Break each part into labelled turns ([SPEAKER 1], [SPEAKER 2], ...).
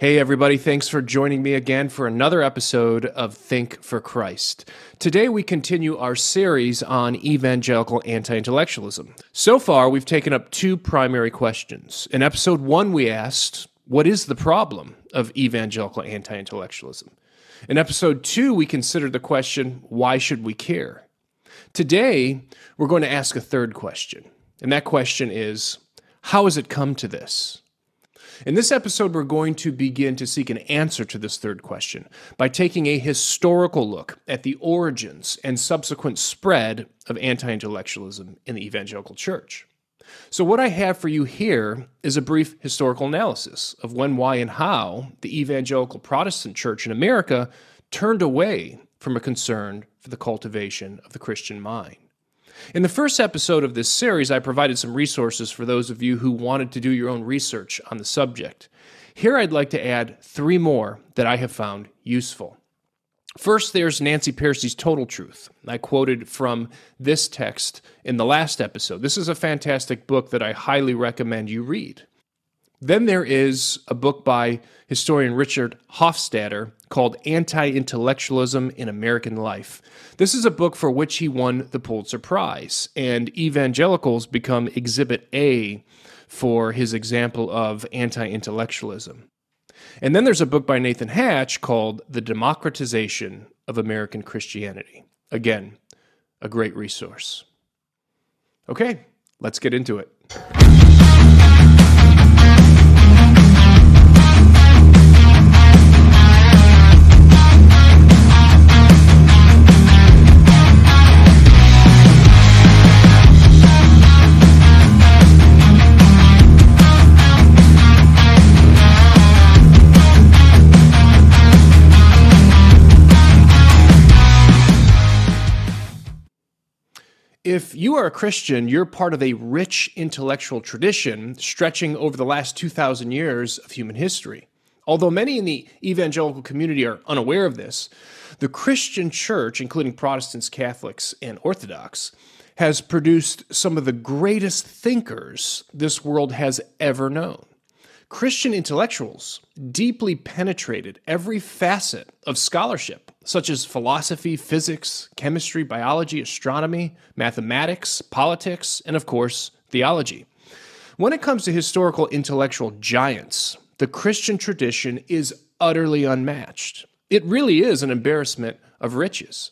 [SPEAKER 1] Hey, everybody, thanks for joining me again for another episode of Think for Christ. Today, we continue our series on evangelical anti intellectualism. So far, we've taken up two primary questions. In episode one, we asked, What is the problem of evangelical anti intellectualism? In episode two, we considered the question, Why should we care? Today, we're going to ask a third question. And that question is, How has it come to this? In this episode, we're going to begin to seek an answer to this third question by taking a historical look at the origins and subsequent spread of anti intellectualism in the evangelical church. So, what I have for you here is a brief historical analysis of when, why, and how the evangelical Protestant church in America turned away from a concern for the cultivation of the Christian mind. In the first episode of this series, I provided some resources for those of you who wanted to do your own research on the subject. Here I'd like to add three more that I have found useful. First, there's Nancy Pearcey's Total Truth. I quoted from this text in the last episode. This is a fantastic book that I highly recommend you read. Then there is a book by historian Richard Hofstadter called Anti Intellectualism in American Life. This is a book for which he won the Pulitzer Prize, and evangelicals become Exhibit A for his example of anti intellectualism. And then there's a book by Nathan Hatch called The Democratization of American Christianity. Again, a great resource. Okay, let's get into it. If you are a Christian, you're part of a rich intellectual tradition stretching over the last 2,000 years of human history. Although many in the evangelical community are unaware of this, the Christian church, including Protestants, Catholics, and Orthodox, has produced some of the greatest thinkers this world has ever known. Christian intellectuals deeply penetrated every facet of scholarship, such as philosophy, physics, chemistry, biology, astronomy, mathematics, politics, and of course, theology. When it comes to historical intellectual giants, the Christian tradition is utterly unmatched. It really is an embarrassment of riches.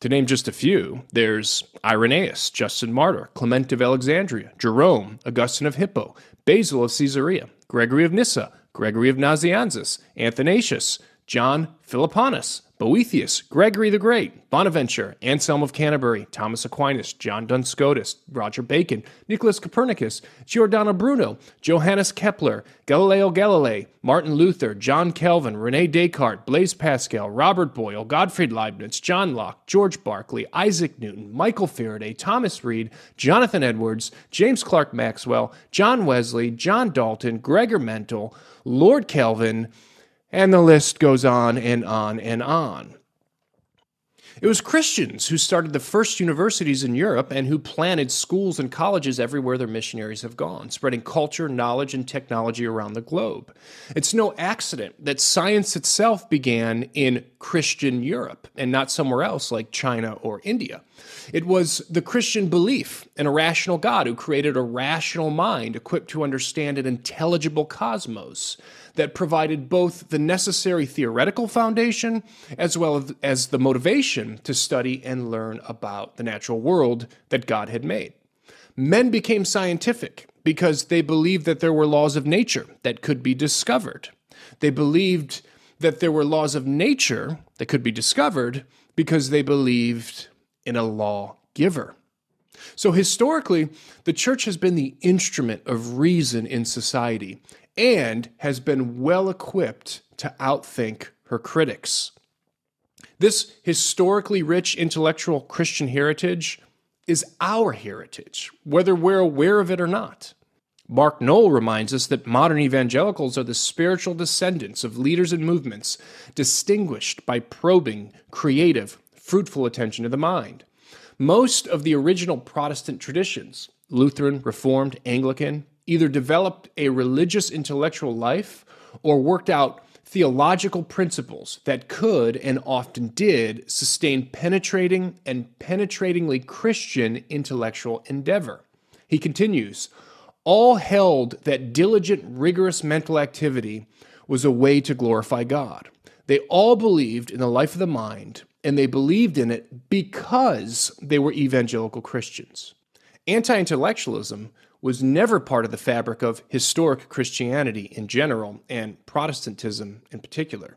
[SPEAKER 1] To name just a few, there's Irenaeus, Justin Martyr, Clement of Alexandria, Jerome, Augustine of Hippo, Basil of Caesarea, Gregory of Nyssa, Gregory of Nazianzus, Athanasius, John Philoponus, Boethius, Gregory the Great, Bonaventure, Anselm of Canterbury, Thomas Aquinas, John Duns Scotus, Roger Bacon, Nicholas Copernicus, Giordano Bruno, Johannes Kepler, Galileo Galilei, Martin Luther, John Calvin, Rene Descartes, Blaise Pascal, Robert Boyle, Gottfried Leibniz, John Locke, George Berkeley, Isaac Newton, Michael Faraday, Thomas Reid, Jonathan Edwards, James Clerk Maxwell, John Wesley, John Dalton, Gregor Mendel, Lord Kelvin, and the list goes on and on and on. It was Christians who started the first universities in Europe and who planted schools and colleges everywhere their missionaries have gone, spreading culture, knowledge, and technology around the globe. It's no accident that science itself began in Christian Europe and not somewhere else like China or India. It was the Christian belief in a rational God who created a rational mind equipped to understand an intelligible cosmos that provided both the necessary theoretical foundation as well as the motivation to study and learn about the natural world that God had made. Men became scientific because they believed that there were laws of nature that could be discovered. They believed that there were laws of nature that could be discovered because they believed in a lawgiver. So, historically, the church has been the instrument of reason in society and has been well equipped to outthink her critics. This historically rich intellectual Christian heritage is our heritage, whether we're aware of it or not. Mark Noll reminds us that modern evangelicals are the spiritual descendants of leaders and movements distinguished by probing, creative, fruitful attention to the mind. Most of the original Protestant traditions, Lutheran, Reformed, Anglican, either developed a religious intellectual life or worked out theological principles that could and often did sustain penetrating and penetratingly Christian intellectual endeavor. He continues, all held that diligent, rigorous mental activity was a way to glorify God. They all believed in the life of the mind, and they believed in it because they were evangelical Christians. Anti intellectualism was never part of the fabric of historic Christianity in general and Protestantism in particular.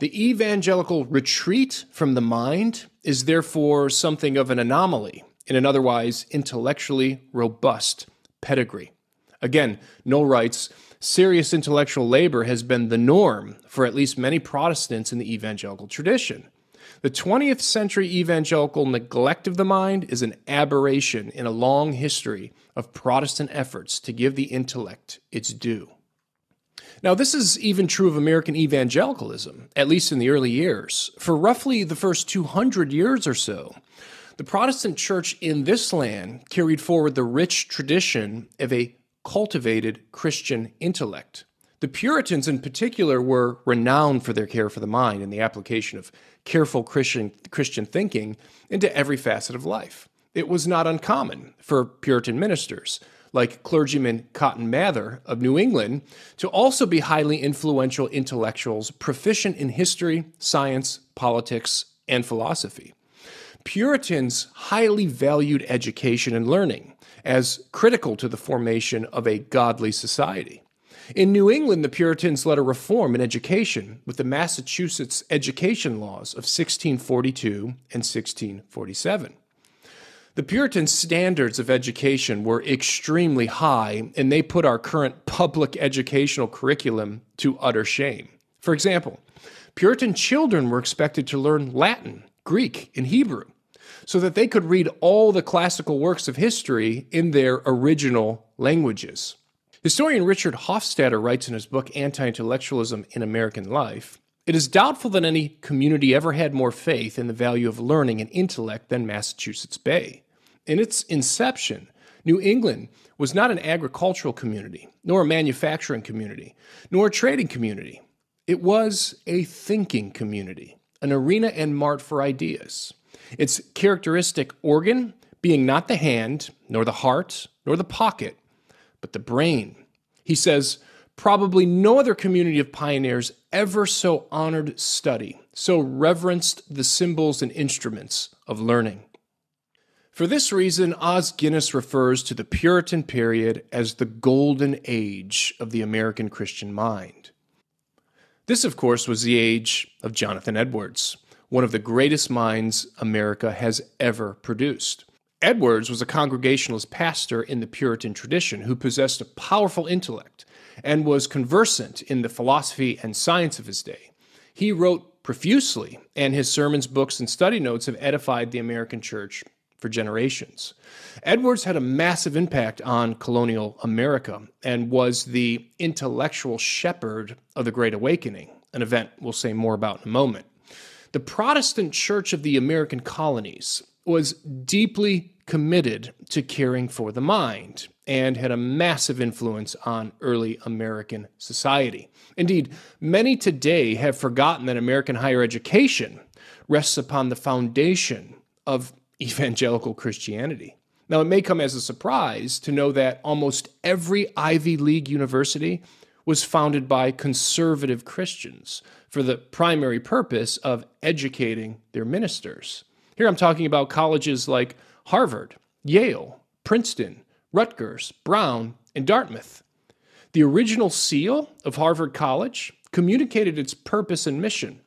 [SPEAKER 1] The evangelical retreat from the mind is therefore something of an anomaly in an otherwise intellectually robust pedigree. Again, Noll writes serious intellectual labor has been the norm for at least many Protestants in the evangelical tradition. The 20th century evangelical neglect of the mind is an aberration in a long history of Protestant efforts to give the intellect its due. Now, this is even true of American evangelicalism, at least in the early years. For roughly the first 200 years or so, the Protestant church in this land carried forward the rich tradition of a cultivated Christian intellect. The Puritans, in particular, were renowned for their care for the mind and the application of careful Christian, Christian thinking into every facet of life. It was not uncommon for Puritan ministers, like clergyman Cotton Mather of New England, to also be highly influential intellectuals proficient in history, science, politics, and philosophy. Puritans highly valued education and learning as critical to the formation of a godly society. In New England, the Puritans led a reform in education with the Massachusetts education laws of 1642 and 1647. The Puritan standards of education were extremely high, and they put our current public educational curriculum to utter shame. For example, Puritan children were expected to learn Latin, Greek, and Hebrew so that they could read all the classical works of history in their original languages. Historian Richard Hofstadter writes in his book Anti Intellectualism in American Life It is doubtful that any community ever had more faith in the value of learning and intellect than Massachusetts Bay. In its inception, New England was not an agricultural community, nor a manufacturing community, nor a trading community. It was a thinking community, an arena and mart for ideas. Its characteristic organ being not the hand, nor the heart, nor the pocket, but the brain. He says, probably no other community of pioneers ever so honored study, so reverenced the symbols and instruments of learning. For this reason, Os Guinness refers to the Puritan period as the golden age of the American Christian mind. This, of course, was the age of Jonathan Edwards, one of the greatest minds America has ever produced. Edwards was a Congregationalist pastor in the Puritan tradition who possessed a powerful intellect and was conversant in the philosophy and science of his day. He wrote profusely, and his sermons, books, and study notes have edified the American church for generations. Edwards had a massive impact on colonial America and was the intellectual shepherd of the Great Awakening, an event we'll say more about in a moment. The Protestant Church of the American colonies was deeply committed to caring for the mind and had a massive influence on early American society. Indeed, many today have forgotten that American higher education rests upon the foundation of evangelical Christianity. Now, it may come as a surprise to know that almost every Ivy League university was founded by conservative Christians for the primary purpose of educating their ministers. Here I'm talking about colleges like Harvard, Yale, Princeton, Rutgers, Brown, and Dartmouth. The original seal of Harvard College communicated its purpose and mission.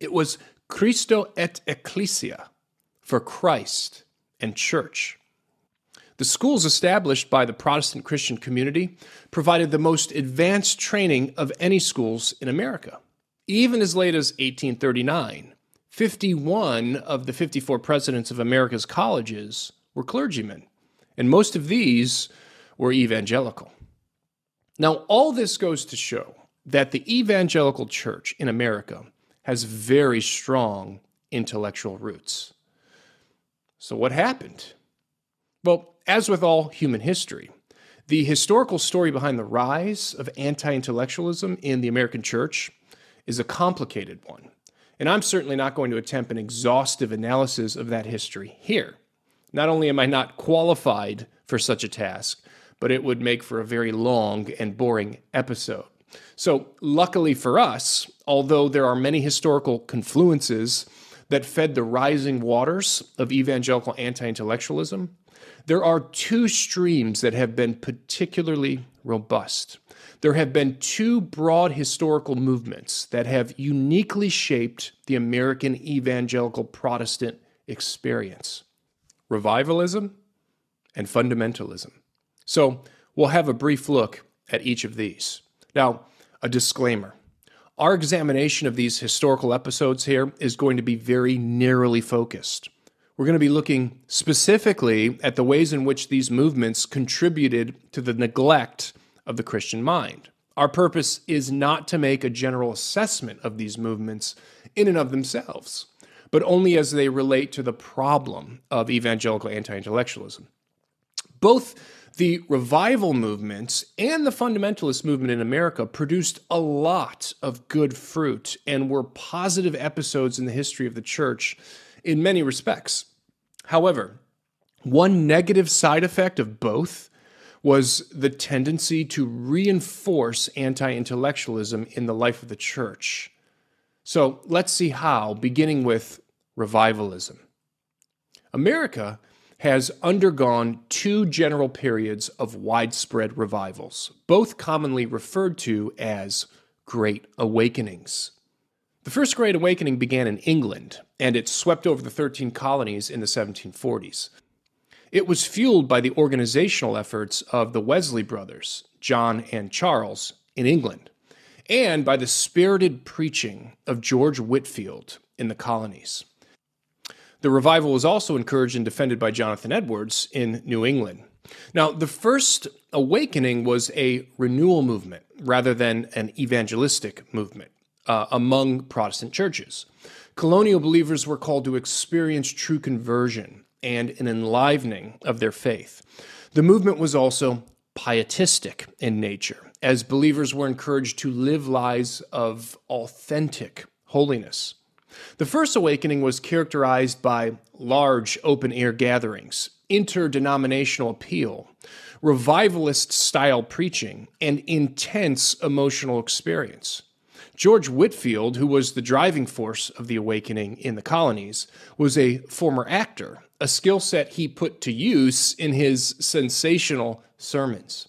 [SPEAKER 1] It was Christo et Ecclesia, for Christ and church. The schools established by the Protestant Christian community provided the most advanced training of any schools in America. Even as late as 1839, 51 of the 54 presidents of America's colleges were clergymen, and most of these were evangelical. Now, all this goes to show that the evangelical church in America has very strong intellectual roots. So, what happened? Well, as with all human history, The historical story behind the rise of anti intellectualism in the American church is a complicated one, and I'm certainly not going to attempt an exhaustive analysis of that history here. Not only am I not qualified for such a task, but it would make for a very long and boring episode. So, luckily for us, although there are many historical confluences that fed the rising waters of evangelical anti intellectualism, there are two streams that have been particularly robust. There have been two broad historical movements that have uniquely shaped the American evangelical Protestant experience revivalism and fundamentalism. So, we'll have a brief look at each of these. Now, a disclaimer. Our examination of these historical episodes here is going to be very narrowly focused. We're going to be looking specifically at the ways in which these movements contributed to the neglect of the Christian mind. Our purpose is not to make a general assessment of these movements in and of themselves, but only as they relate to the problem of evangelical anti intellectualism. Both the revival movements and the fundamentalist movement in America produced a lot of good fruit and were positive episodes in the history of the church in many respects. However, one negative side effect of both was the tendency to reinforce anti intellectualism in the life of the church. So let's see how, beginning with revivalism. America has undergone two general periods of widespread revivals, both commonly referred to as Great Awakenings. The First Great Awakening began in England, and it swept over the 13 colonies in the 1740s. It was fueled by the organizational efforts of the Wesley brothers, John and Charles, in England, and by the spirited preaching of George Whitefield in the colonies. The revival was also encouraged and defended by Jonathan Edwards in New England. Now, the first awakening was a renewal movement rather than an evangelistic movement uh, among Protestant churches. Colonial believers were called to experience true conversion and an enlivening of their faith. The movement was also pietistic in nature, as believers were encouraged to live lives of authentic holiness. The First Awakening was characterized by large open air gatherings, interdenominational appeal, revivalist style preaching, and intense emotional experience. George Whitefield, who was the driving force of the awakening in the colonies, was a former actor, a skill set he put to use in his sensational sermons.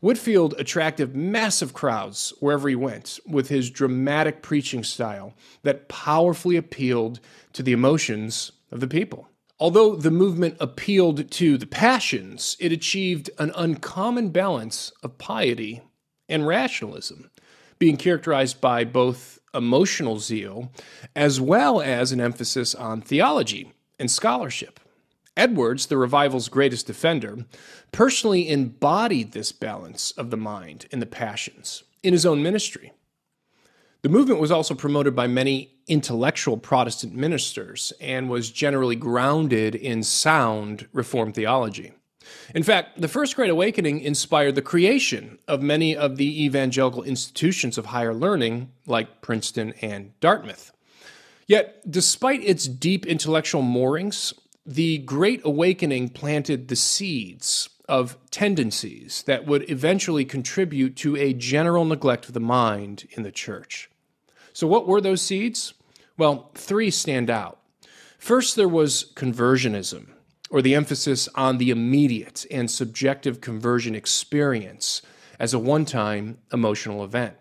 [SPEAKER 1] Whitefield attracted massive crowds wherever he went with his dramatic preaching style that powerfully appealed to the emotions of the people. Although the movement appealed to the passions, it achieved an uncommon balance of piety and rationalism, being characterized by both emotional zeal as well as an emphasis on theology and scholarship. Edwards, the revival's greatest defender, personally embodied this balance of the mind and the passions in his own ministry. The movement was also promoted by many intellectual Protestant ministers and was generally grounded in sound Reformed theology. In fact, the First Great Awakening inspired the creation of many of the evangelical institutions of higher learning, like Princeton and Dartmouth. Yet, despite its deep intellectual moorings, the Great Awakening planted the seeds of tendencies that would eventually contribute to a general neglect of the mind in the church. So, what were those seeds? Well, three stand out. First, there was conversionism, or the emphasis on the immediate and subjective conversion experience as a one time emotional event.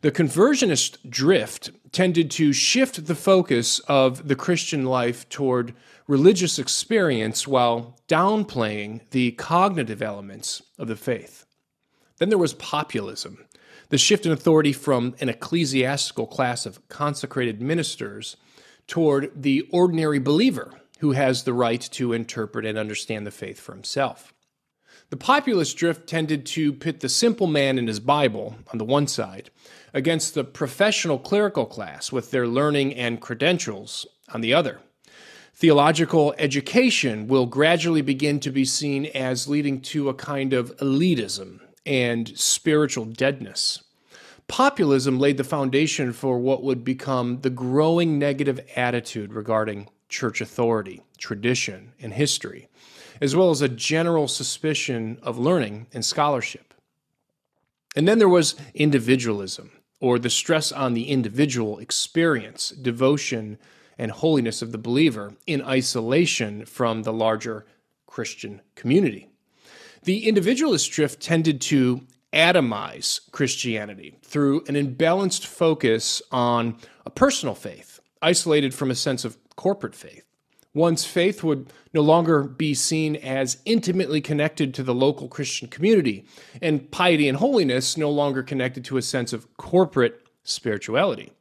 [SPEAKER 1] The conversionist drift tended to shift the focus of the Christian life toward religious experience while downplaying the cognitive elements of the faith. Then there was populism, the shift in authority from an ecclesiastical class of consecrated ministers toward the ordinary believer who has the right to interpret and understand the faith for himself. The populist drift tended to pit the simple man and his Bible on the one side against the professional clerical class with their learning and credentials on the other. Theological education will gradually begin to be seen as leading to a kind of elitism and spiritual deadness. Populism laid the foundation for what would become the growing negative attitude regarding church authority, tradition, and history, as well as a general suspicion of learning and scholarship. And then there was individualism, or the stress on the individual experience, devotion, and holiness of the believer in isolation from the larger Christian community. The individualist drift tended to atomize Christianity through an imbalanced focus on a personal faith, isolated from a sense of corporate faith. One's faith would no longer be seen as intimately connected to the local Christian community, and piety and holiness no longer connected to a sense of corporate spirituality.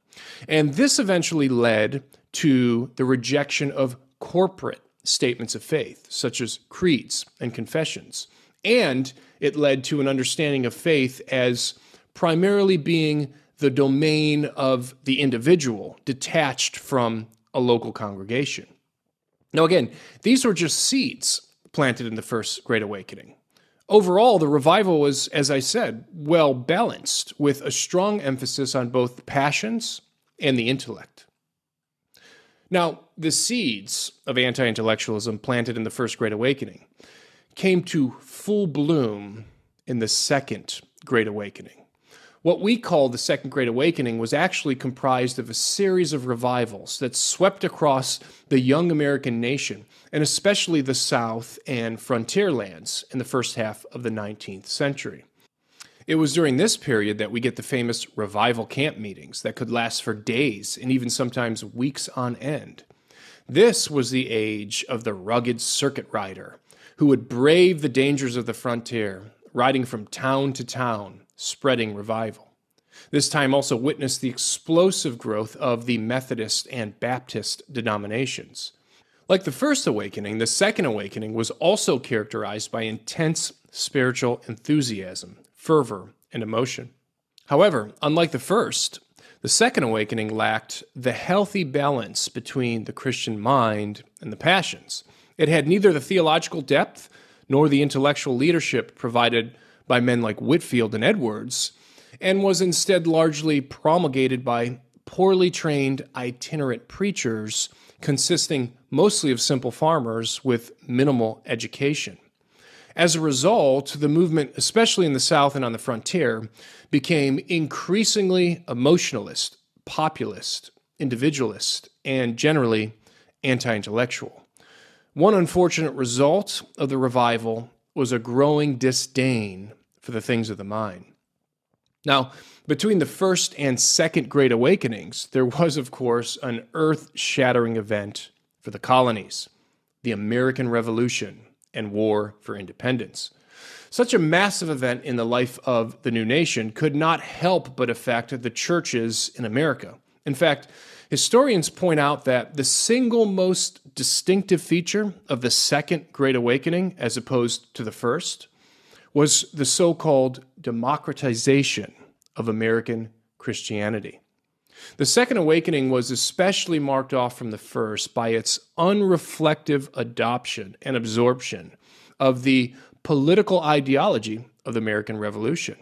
[SPEAKER 1] And this eventually led to the rejection of corporate statements of faith, such as creeds and confessions. And it led to an understanding of faith as primarily being the domain of the individual, detached from a local congregation. Now, again, these were just seeds planted in the First Great Awakening. Overall, the revival was, as I said, well balanced, with a strong emphasis on both the passions and the intellect. Now, the seeds of anti intellectualism planted in the First Great Awakening came to full bloom in the Second Great Awakening. What we call the Second Great Awakening was actually comprised of a series of revivals that swept across the young American nation, and especially the South and frontier lands in the first half of the 19th century. It was during this period that we get the famous revival camp meetings that could last for days and even sometimes weeks on end. This was the age of the rugged circuit rider who would brave the dangers of the frontier, riding from town to town, spreading revival. This time also witnessed the explosive growth of the Methodist and Baptist denominations. Like the first awakening, the second awakening was also characterized by intense spiritual enthusiasm, fervor, and emotion. However, unlike the first, the second awakening lacked the healthy balance between the Christian mind and the passions. It had neither the theological depth nor the intellectual leadership provided by men like Whitefield and Edwards, and was instead largely promulgated by poorly trained itinerant preachers consisting mostly of simple farmers with minimal education. As a result, the movement, especially in the South and on the frontier, became increasingly emotionalist, populist, individualist, and generally anti intellectual. One unfortunate result of the revival was a growing disdain for the things of the mind. Now, between the first and second Great Awakenings, there was, of course, an earth shattering event for the colonies the American Revolution and War for Independence. Such a massive event in the life of the new nation could not help but affect the churches in America. In fact, historians point out that the single most distinctive feature of the Second Great Awakening, as opposed to the first, was the so called democratization of American Christianity. The Second Awakening was especially marked off from the first by its unreflective adoption and absorption of the political ideology of the American Revolution.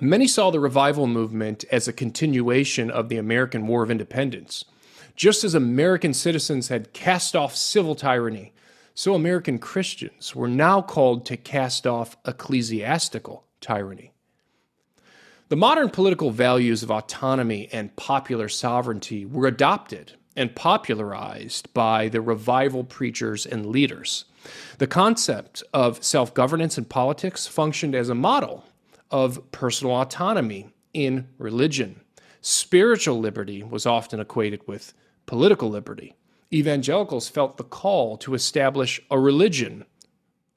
[SPEAKER 1] Many saw the revival movement as a continuation of the American War of Independence. Just as American citizens had cast off civil tyranny, so American Christians were now called to cast off ecclesiastical tyranny. The modern political values of autonomy and popular sovereignty were adopted and popularized by the revival preachers and leaders. The concept of self governance in politics functioned as a model of personal autonomy in religion. Spiritual liberty was often equated with political liberty. Evangelicals felt the call to establish a religion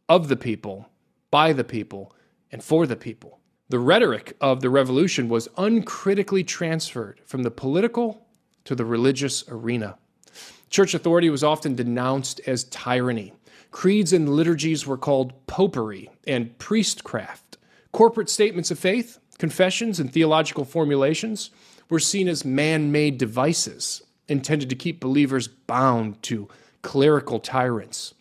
[SPEAKER 1] of the people, by the people, and for the people. The rhetoric of the revolution was uncritically transferred from the political to the religious arena. Church authority was often denounced as tyranny. Creeds and liturgies were called popery and priestcraft. Corporate statements of faith, confessions, and theological formulations were seen as man made devices intended to keep believers bound to clerical tyrants.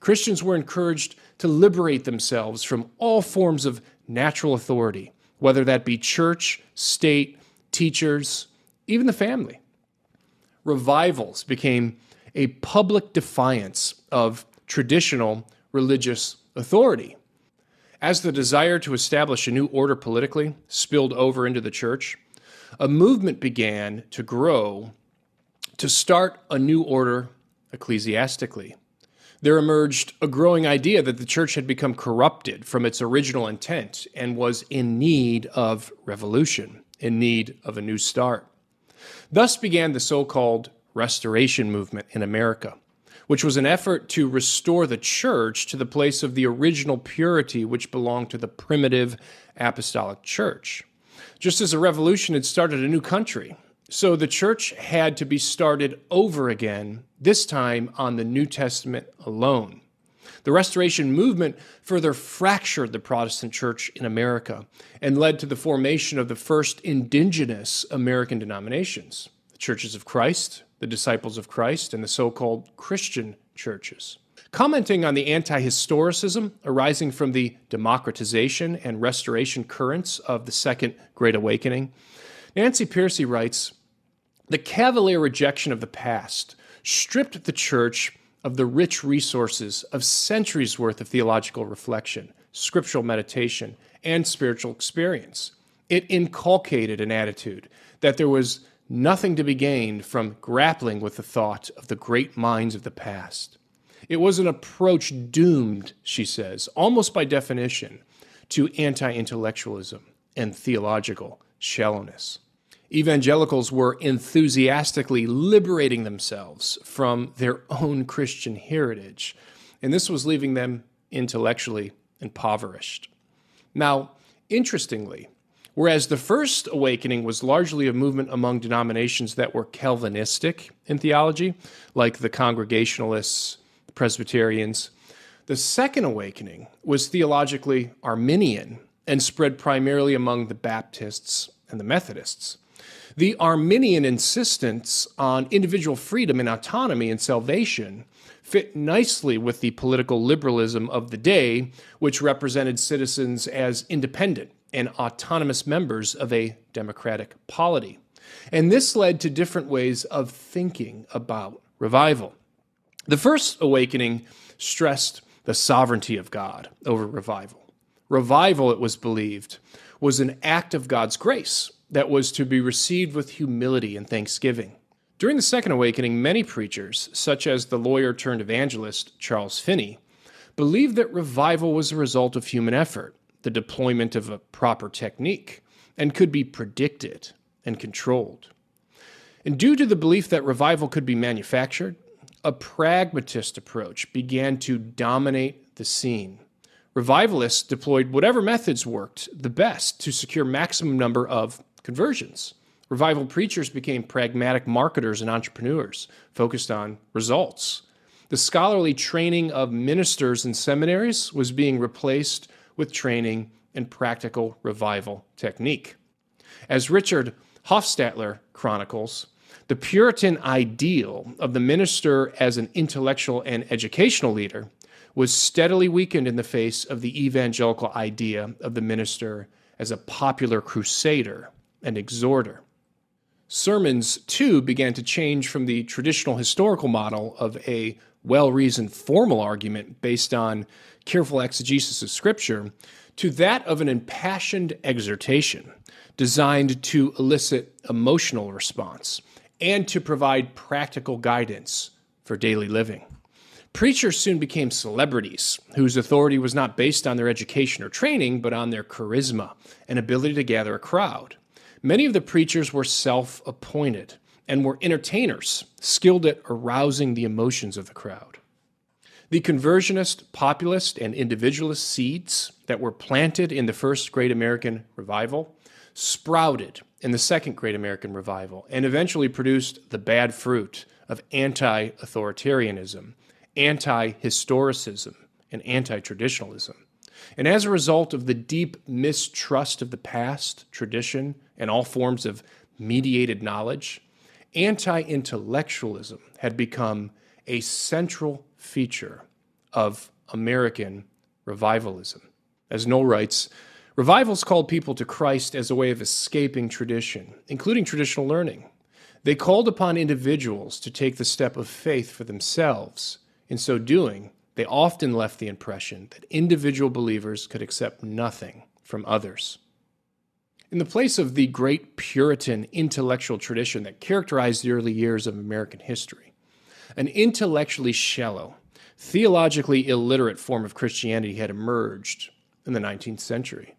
[SPEAKER 1] Christians were encouraged to liberate themselves from all forms of natural authority, whether that be church, state, teachers, even the family. Revivals became a public defiance of traditional religious authority. As the desire to establish a new order politically spilled over into the church, a movement began to grow to start a new order ecclesiastically. There emerged a growing idea that the church had become corrupted from its original intent and was in need of revolution, in need of a new start. Thus began the so called Restoration Movement in America, which was an effort to restore the church to the place of the original purity which belonged to the primitive apostolic church. Just as a revolution had started a new country, so the church had to be started over again, this time on the New Testament alone. The Restoration movement further fractured the Protestant church in America and led to the formation of the first indigenous American denominations the Churches of Christ, the Disciples of Christ, and the so called Christian churches. Commenting on the anti historicism arising from the democratization and restoration currents of the Second Great Awakening, Nancy Pearcey writes The cavalier rejection of the past stripped the church of the rich resources of centuries worth of theological reflection, scriptural meditation, and spiritual experience. It inculcated an attitude that there was nothing to be gained from grappling with the thought of the great minds of the past. It was an approach doomed, she says, almost by definition, to anti intellectualism and theological shallowness. Evangelicals were enthusiastically liberating themselves from their own Christian heritage, and this was leaving them intellectually impoverished. Now, interestingly, whereas the first awakening was largely a movement among denominations that were Calvinistic in theology, like the Congregationalists, the Presbyterians. The Second Awakening was theologically Arminian and spread primarily among the Baptists and the Methodists. The Arminian insistence on individual freedom and autonomy and salvation fit nicely with the political liberalism of the day, which represented citizens as independent and autonomous members of a democratic polity. And this led to different ways of thinking about revival. The first awakening stressed the sovereignty of God over revival. Revival, it was believed, was an act of God's grace that was to be received with humility and thanksgiving. During the Second Awakening, many preachers, such as the lawyer turned evangelist Charles Finney, believed that revival was a result of human effort, the deployment of a proper technique, and could be predicted and controlled. And due to the belief that revival could be manufactured, a pragmatist approach began to dominate the scene. Revivalists deployed whatever methods worked the best to secure maximum number of conversions. Revival preachers became pragmatic marketers and entrepreneurs focused on results. The scholarly training of ministers in seminaries was being replaced with training and practical revival technique. As Richard Hofstadter chronicles, the Puritan ideal of the minister as an intellectual and educational leader was steadily weakened in the face of the evangelical idea of the minister as a popular crusader and exhorter. Sermons, too, began to change from the traditional historical model of a well reasoned formal argument based on careful exegesis of Scripture to that of an impassioned exhortation designed to elicit emotional response and to provide practical guidance for daily living. Preachers soon became celebrities whose authority was not based on their education or training, but on their charisma and ability to gather a crowd. Many of the preachers were self appointed and were entertainers, skilled at arousing the emotions of the crowd. The conversionist, populist, and individualist seeds that were planted in the first Great American Revival sprouted in the Second Great American Revival and eventually produced the bad fruit of anti authoritarianism, anti historicism, and anti traditionalism. And as a result of the deep mistrust of the past, tradition, and all forms of mediated knowledge, anti intellectualism had become a central feature of American revivalism. As Noll writes, revivals called people to Christ as a way of escaping tradition, including traditional learning. They called upon individuals to take the step of faith for themselves. In so doing, they often left the impression that individual believers could accept nothing from others. In the place of the great Puritan intellectual tradition that characterized the early years of American history, an intellectually shallow, theologically illiterate form of Christianity had emerged in the 19th century.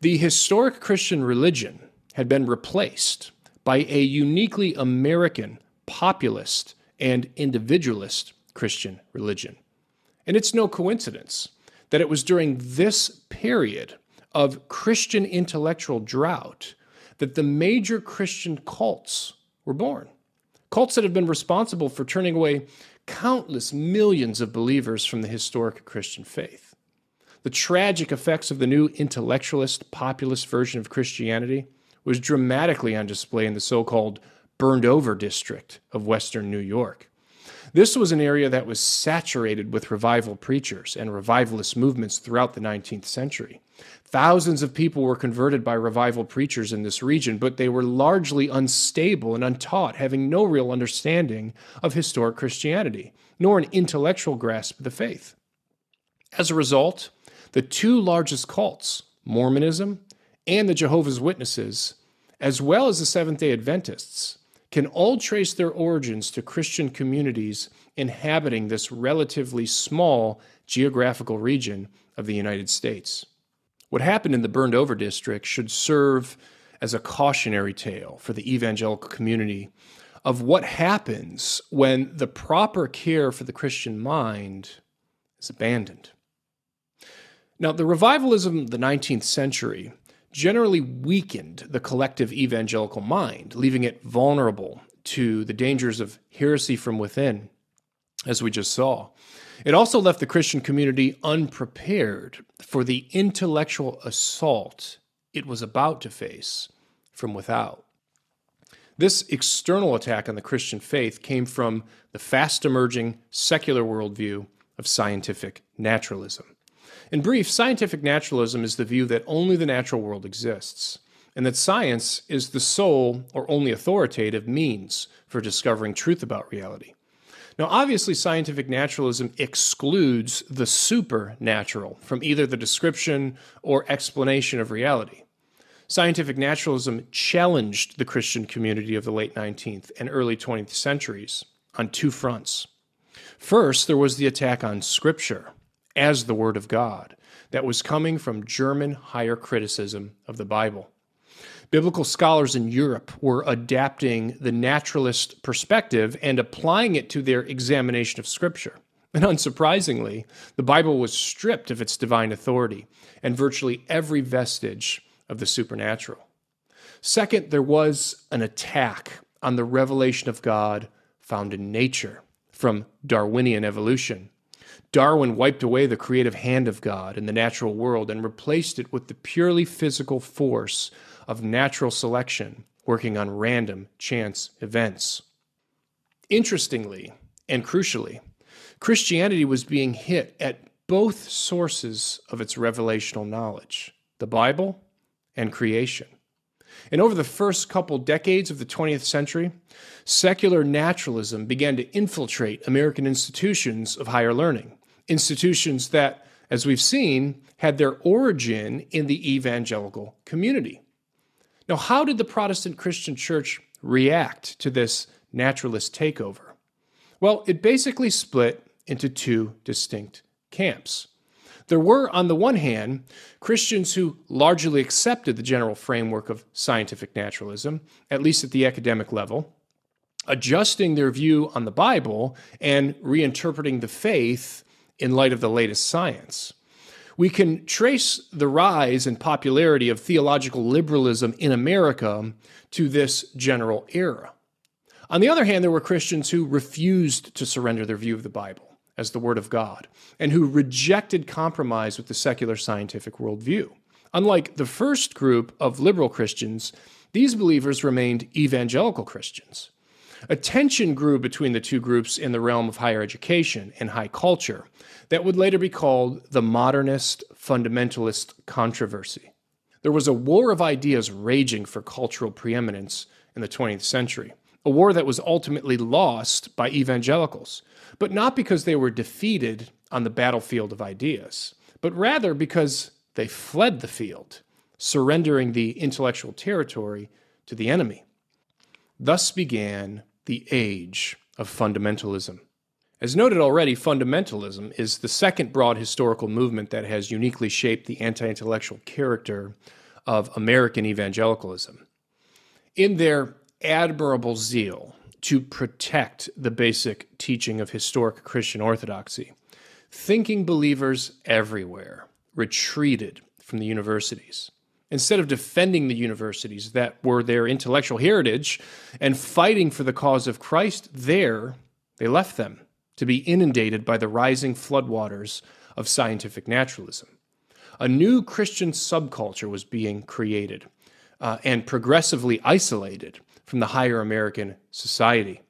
[SPEAKER 1] The historic Christian religion had been replaced by a uniquely American, populist, and individualist Christian religion. And it's no coincidence that it was during this period of Christian intellectual drought that the major Christian cults were born. Cults that have been responsible for turning away countless millions of believers from the historic Christian faith. The tragic effects of the new intellectualist, populist version of Christianity was dramatically on display in the so called burned over district of Western New York. This was an area that was saturated with revival preachers and revivalist movements throughout the 19th century. Thousands of people were converted by revival preachers in this region, but they were largely unstable and untaught, having no real understanding of historic Christianity, nor an intellectual grasp of the faith. As a result, the two largest cults, Mormonism and the Jehovah's Witnesses, as well as the Seventh day Adventists, can all trace their origins to Christian communities inhabiting this relatively small geographical region of the United States. What happened in the burned over district should serve as a cautionary tale for the evangelical community of what happens when the proper care for the Christian mind is abandoned. Now, the revivalism of the 19th century generally weakened the collective evangelical mind, leaving it vulnerable to the dangers of heresy from within, as we just saw. It also left the Christian community unprepared for the intellectual assault it was about to face from without. This external attack on the Christian faith came from the fast emerging secular worldview of scientific naturalism. In brief, scientific naturalism is the view that only the natural world exists, and that science is the sole or only authoritative means for discovering truth about reality. Now, obviously, scientific naturalism excludes the supernatural from either the description or explanation of reality. Scientific naturalism challenged the Christian community of the late 19th and early 20th centuries on two fronts. First, there was the attack on Scripture as the Word of God that was coming from German higher criticism of the Bible. Biblical scholars in Europe were adapting the naturalist perspective and applying it to their examination of Scripture. And unsurprisingly, the Bible was stripped of its divine authority and virtually every vestige of the supernatural. Second, there was an attack on the revelation of God found in nature from Darwinian evolution. Darwin wiped away the creative hand of God in the natural world and replaced it with the purely physical force of natural selection working on random chance events. Interestingly and crucially, Christianity was being hit at both sources of its revelational knowledge the Bible and creation. And over the first couple decades of the 20th century, secular naturalism began to infiltrate American institutions of higher learning, institutions that, as we've seen, had their origin in the evangelical community. Now, how did the Protestant Christian church react to this naturalist takeover? Well, it basically split into two distinct camps. There were, on the one hand, Christians who largely accepted the general framework of scientific naturalism, at least at the academic level, adjusting their view on the Bible and reinterpreting the faith in light of the latest science we can trace the rise and popularity of theological liberalism in America to this general era. On the other hand, there were Christians who refused to surrender their view of the Bible as the Word of God and who rejected compromise with the secular scientific worldview. Unlike the first group of liberal Christians, these believers remained evangelical Christians. A tension grew between the two groups in the realm of higher education and high culture that would later be called the modernist fundamentalist controversy. There was a war of ideas raging for cultural preeminence in the 20th century, a war that was ultimately lost by evangelicals, but not because they were defeated on the battlefield of ideas, but rather because they fled the field, surrendering the intellectual territory to the enemy. Thus began the age of fundamentalism. As noted already, fundamentalism is the second broad historical movement that has uniquely shaped the anti intellectual character of American evangelicalism. In their admirable zeal to protect the basic teaching of historic Christian orthodoxy, thinking believers everywhere retreated from the universities instead of defending the universities that were their intellectual heritage and fighting for the cause of Christ there, they left them to be inundated by the rising floodwaters of scientific naturalism. A new Christian subculture was being created uh, and progressively isolated from the higher American society.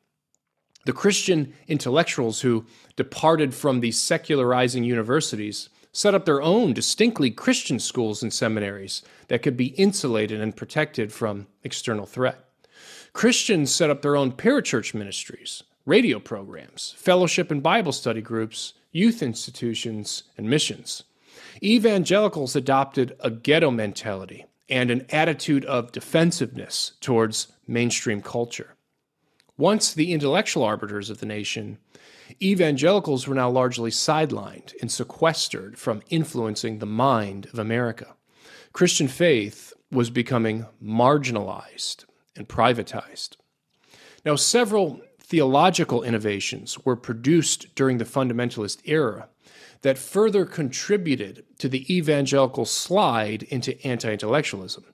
[SPEAKER 1] The Christian intellectuals who departed from the secularizing universities set up their own distinctly Christian schools and seminaries that could be insulated and protected from external threat. Christians set up their own parachurch ministries, radio programs, fellowship and Bible study groups, youth institutions, and missions. Evangelicals adopted a ghetto mentality and an attitude of defensiveness towards mainstream culture. Once the intellectual arbiters of the nation, evangelicals were now largely sidelined and sequestered from influencing the mind of America. Christian faith was becoming marginalized and privatized. Now, several theological innovations were produced during the fundamentalist era that further contributed to the evangelical slide into anti intellectualism.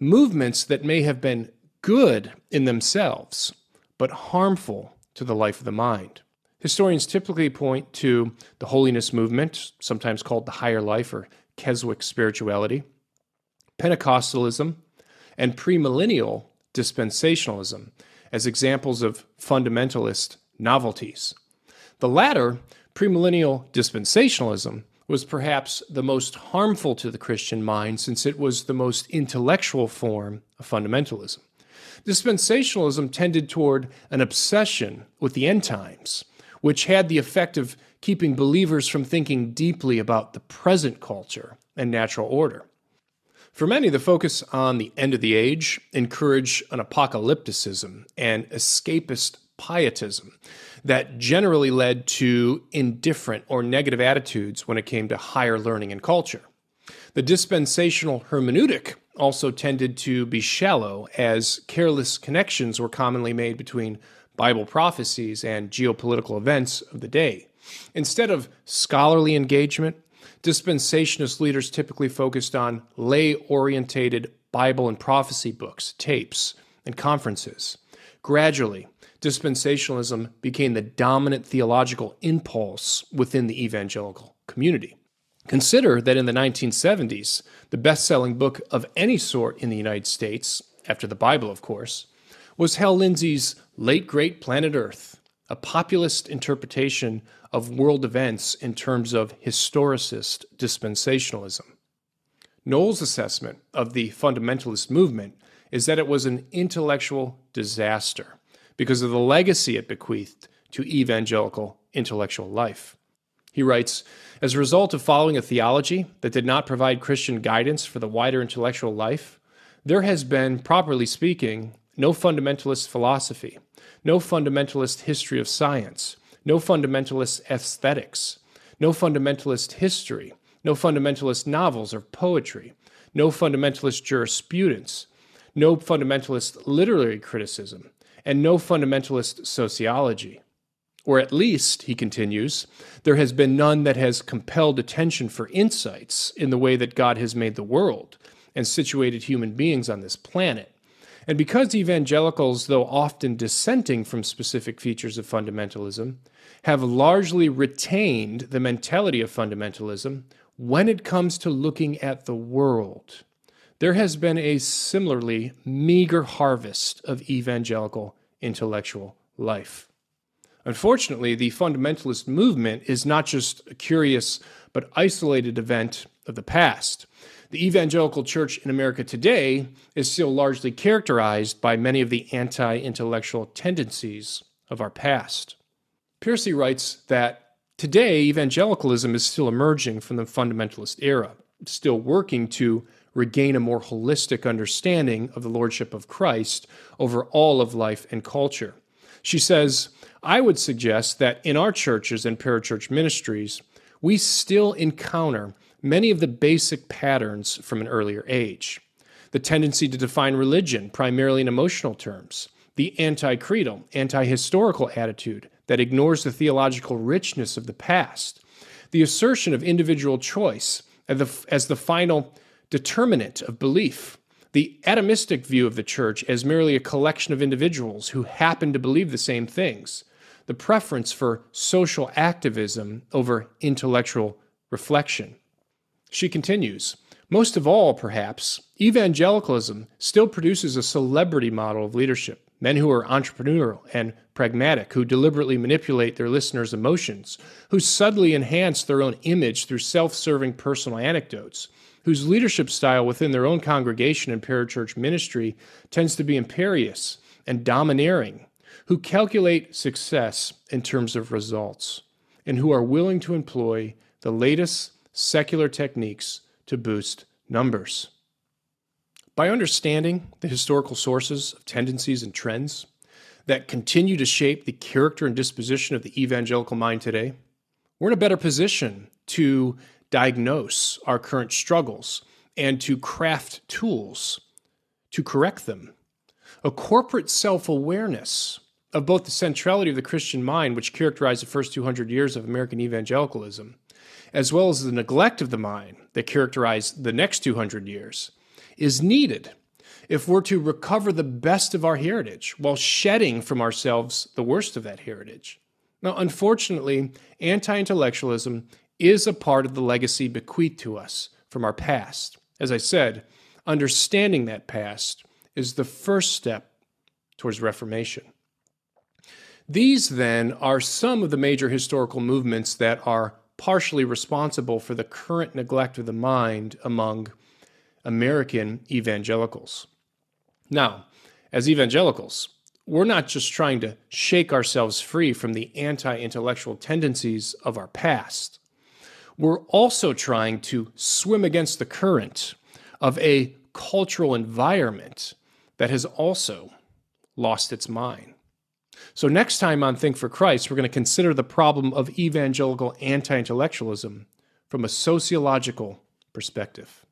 [SPEAKER 1] Movements that may have been good in themselves, but harmful to the life of the mind. Historians typically point to the holiness movement, sometimes called the higher life or Keswick spirituality, Pentecostalism, and premillennial dispensationalism as examples of fundamentalist novelties. The latter, premillennial dispensationalism, was perhaps the most harmful to the Christian mind since it was the most intellectual form of fundamentalism. Dispensationalism tended toward an obsession with the end times which had the effect of keeping believers from thinking deeply about the present culture and natural order. For many, the focus on the end of the age encouraged an apocalypticism and escapist pietism that generally led to indifferent or negative attitudes when it came to higher learning and culture. The dispensational hermeneutic also tended to be shallow, as careless connections were commonly made between Bible prophecies, and geopolitical events of the day. Instead of scholarly engagement, dispensationist leaders typically focused on lay orientated Bible and prophecy books, tapes, and conferences. Gradually, dispensationalism became the dominant theological impulse within the evangelical community. Consider that in the 1970s, the best selling book of any sort in the United States, after the Bible, of course, was Hal Lindsey's Late Great Planet Earth, a populist interpretation of world events in terms of historicist dispensationalism. Noll's assessment of the fundamentalist movement is that it was an intellectual disaster because of the legacy it bequeathed to evangelical intellectual life. He writes As a result of following a theology that did not provide Christian guidance for the wider intellectual life, there has been, properly speaking, no fundamentalist philosophy, no fundamentalist history of science, no fundamentalist aesthetics, no fundamentalist history, no fundamentalist novels or poetry, no fundamentalist jurisprudence, no fundamentalist literary criticism, and no fundamentalist sociology. Or at least, he continues, there has been none that has compelled attention for insights in the way that God has made the world and situated human beings on this planet and because evangelicals, though often dissenting from specific features of fundamentalism, have largely retained the mentality of fundamentalism when it comes to looking at the world, there has been a similarly meager harvest of evangelical intellectual life. Unfortunately, the fundamentalist movement is not just a curious but isolated event of the past. The evangelical church in America today is still largely characterized by many of the anti intellectual tendencies of our past. Pearcey writes that today evangelicalism is still emerging from the fundamentalist era, still working to regain a more holistic understanding of the Lordship of Christ over all of life and culture. She says, I would suggest that in our churches and parachurch ministries, we still encounter many of the basic patterns from an earlier age. The tendency to define religion primarily in emotional terms, the anti creedal, anti historical attitude that ignores the theological richness of the past, the assertion of individual choice as the, as the final determinant of belief, the atomistic view of the church as merely a collection of individuals who happen to believe the same things, the preference for social activism over intellectual reflection. She continues Most of all, perhaps, evangelicalism still produces a celebrity model of leadership men who are entrepreneurial and pragmatic, who deliberately manipulate their listeners' emotions, who subtly enhance their own image through self serving personal anecdotes, whose leadership style within their own congregation and parachurch ministry tends to be imperious and domineering, who calculate success in terms of results, and who are willing to employ the latest secular techniques to boost numbers. By understanding the historical sources of tendencies and trends that continue to shape the character and disposition of the evangelical mind today, we're in a better position to diagnose our current struggles and to craft tools to correct them. A corporate self awareness of both the centrality of the Christian mind, which characterized the first 200 years of American evangelicalism, as well as the neglect of the mind that characterized the next 200 years, is needed if we're to recover the best of our heritage while shedding from ourselves the worst of that heritage. Now, unfortunately, anti intellectualism is a part of the legacy bequeathed to us from our past. As I said, understanding that past is the first step towards reformation. These, then, are some of the major historical movements that are partially responsible for the current neglect of the mind among American evangelicals. Now, as evangelicals, we're not just trying to shake ourselves free from the anti intellectual tendencies of our past. We're also trying to swim against the current of a cultural environment that has also lost its mind. So, next time on Think for Christ, we're going to consider the problem of evangelical anti intellectualism from a sociological perspective.